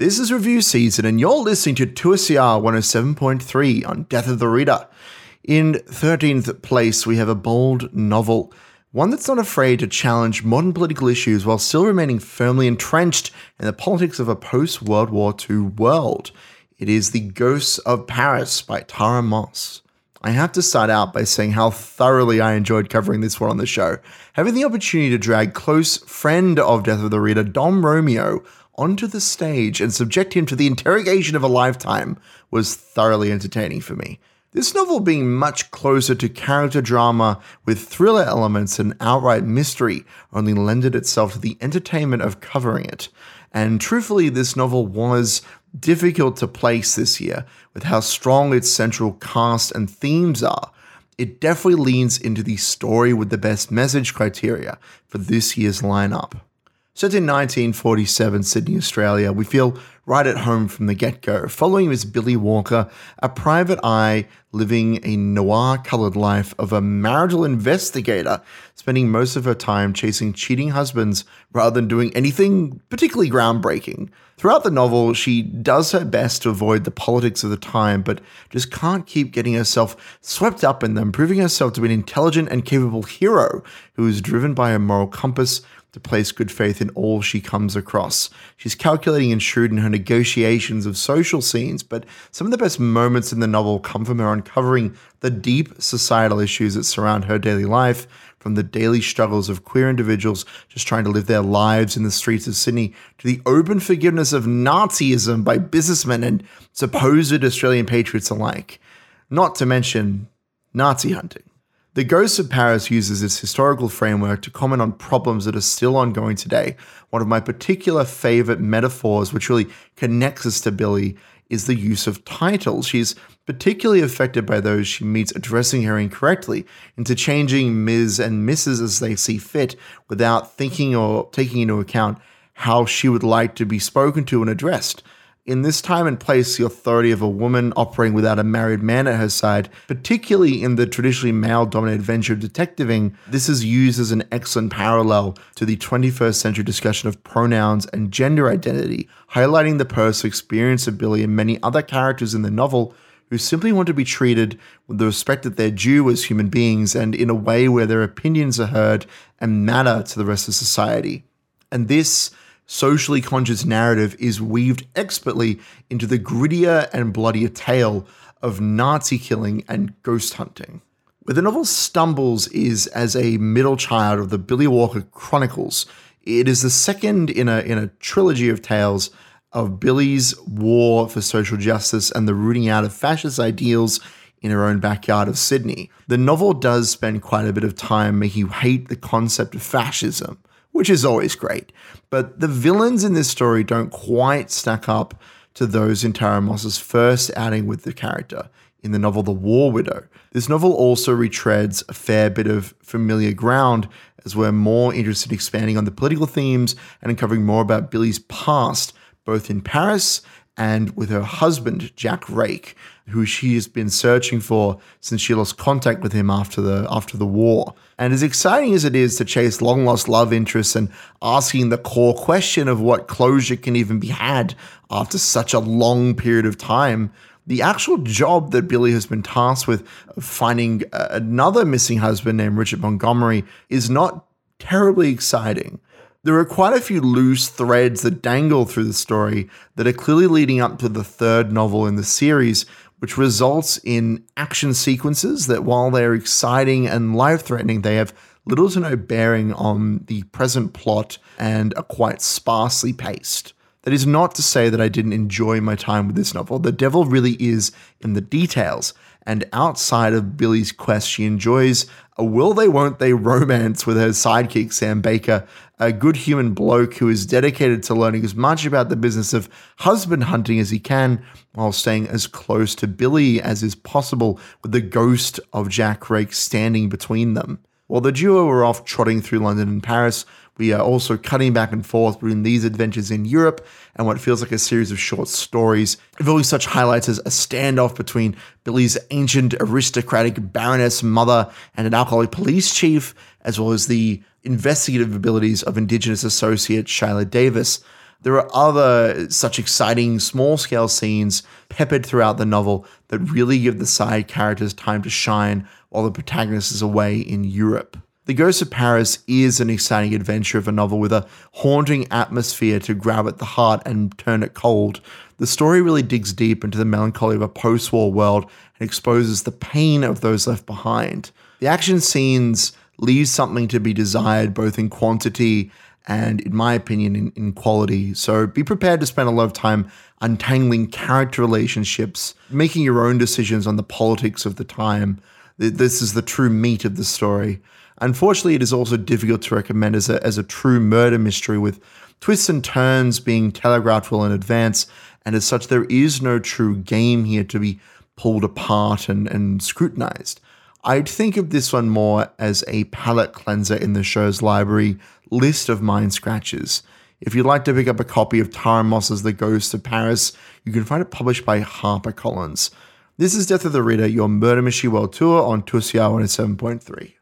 This is review season, and you're listening to 2SER 107.3 on Death of the Reader. In 13th place, we have a bold novel, one that's not afraid to challenge modern political issues while still remaining firmly entrenched in the politics of a post World War II world. It is The Ghosts of Paris by Tara Moss. I have to start out by saying how thoroughly I enjoyed covering this one on the show. Having the opportunity to drag close friend of Death of the Reader, Dom Romeo, onto the stage and subject him to the interrogation of a lifetime was thoroughly entertaining for me. This novel being much closer to character drama with thriller elements and outright mystery only lended itself to the entertainment of covering it. And truthfully, this novel was difficult to place this year with how strong its central cast and themes are. It definitely leans into the story with the best message criteria for this year's lineup. Set in 1947 Sydney, Australia, we feel right at home from the get go, following Miss Billie Walker, a private eye living a noir colored life of a marital investigator, spending most of her time chasing cheating husbands rather than doing anything particularly groundbreaking. Throughout the novel, she does her best to avoid the politics of the time, but just can't keep getting herself swept up in them, proving herself to be an intelligent and capable hero who is driven by a moral compass to place good faith in all she comes across. She's calculating and shrewd in her negotiations of social scenes, but some of the best moments in the novel come from her uncovering the deep societal issues that surround her daily life, from the daily struggles of queer individuals just trying to live their lives in the streets of Sydney to the open forgiveness of Nazism by businessmen and supposed Australian patriots alike. Not to mention Nazi hunting. The Ghosts of Paris uses its historical framework to comment on problems that are still ongoing today. One of my particular favorite metaphors, which really connects us to Billie, is the use of titles. She's particularly affected by those she meets addressing her incorrectly, interchanging Ms. and Mrs. as they see fit without thinking or taking into account how she would like to be spoken to and addressed. In this time and place, the authority of a woman operating without a married man at her side, particularly in the traditionally male dominated venture of detectiving, this is used as an excellent parallel to the 21st century discussion of pronouns and gender identity, highlighting the personal experience of Billie and many other characters in the novel who simply want to be treated with the respect that they're due as human beings and in a way where their opinions are heard and matter to the rest of society. And this socially conscious narrative is weaved expertly into the grittier and bloodier tale of Nazi killing and ghost hunting. Where the novel stumbles is as a middle child of the Billie Walker Chronicles. It is the second in a, in a trilogy of tales of Billie's war for social justice and the rooting out of fascist ideals in her own backyard of Sydney. The novel does spend quite a bit of time making you hate the concept of fascism, which is always great. But the villains in this story don't quite stack up to those in Tara Moss's first outing with the character in the novel The War Widow. This novel also retreads a fair bit of familiar ground as we're more interested in expanding on the political themes and uncovering more about Billie's past, both in Paris and with her husband, Jack Rake, who she has been searching for since she lost contact with him after the after the war. And as exciting as it is to chase long lost love interests and asking the core question of what closure can even be had after such a long period of time, the actual job that Billie has been tasked with finding another missing husband named Richard Montgomery is not terribly exciting. There are quite a few loose threads that dangle through the story that are clearly leading up to the third novel in the series, which results in action sequences that, while they're exciting and life threatening, they have little to no bearing on the present plot and are quite sparsely paced. That is not to say that I didn't enjoy my time with this novel. The devil really is in the details. And outside of Billie's quest, she enjoys a will they won't they romance with her sidekick, Sam Baker, a good human bloke who is dedicated to learning as much about the business of husband hunting as he can while staying as close to Billie as is possible with the ghost of Jack Rake standing between them. While the duo are off trotting through London and Paris, we are also cutting back and forth between these adventures in Europe and what feels like a series of short stories, involving such highlights as a standoff between Billie's ancient aristocratic baroness mother and an alcoholic police chief, as well as the investigative abilities of Indigenous associate Shyla Davis, There are other such exciting small scale scenes peppered throughout the novel that really give the side characters time to shine while the protagonist is away in Europe. The Ghost of Paris is an exciting adventure of a novel with a haunting atmosphere to grab at the heart and turn it cold. The story really digs deep into the melancholy of a post war world and exposes the pain of those left behind. The action scenes leave something to be desired both in quantity and, in my opinion, in, in quality. So be prepared to spend a lot of time untangling character relationships, making your own decisions on the politics of the time. This is the true meat of the story. Unfortunately, it is also difficult to recommend as a, as a true murder mystery with twists and turns being telegraphed well in advance, and as such, there is no true game here to be pulled apart and, and scrutinized. I'd think of this one more as a palate cleanser in the show's library list of mind scratches. If you'd like to pick up a copy of Tara Moss's The Ghost of Paris, you can find it published by HarperCollins. This is Death of the Reader, your Murder Mystery World Tour on 2SER 107.3.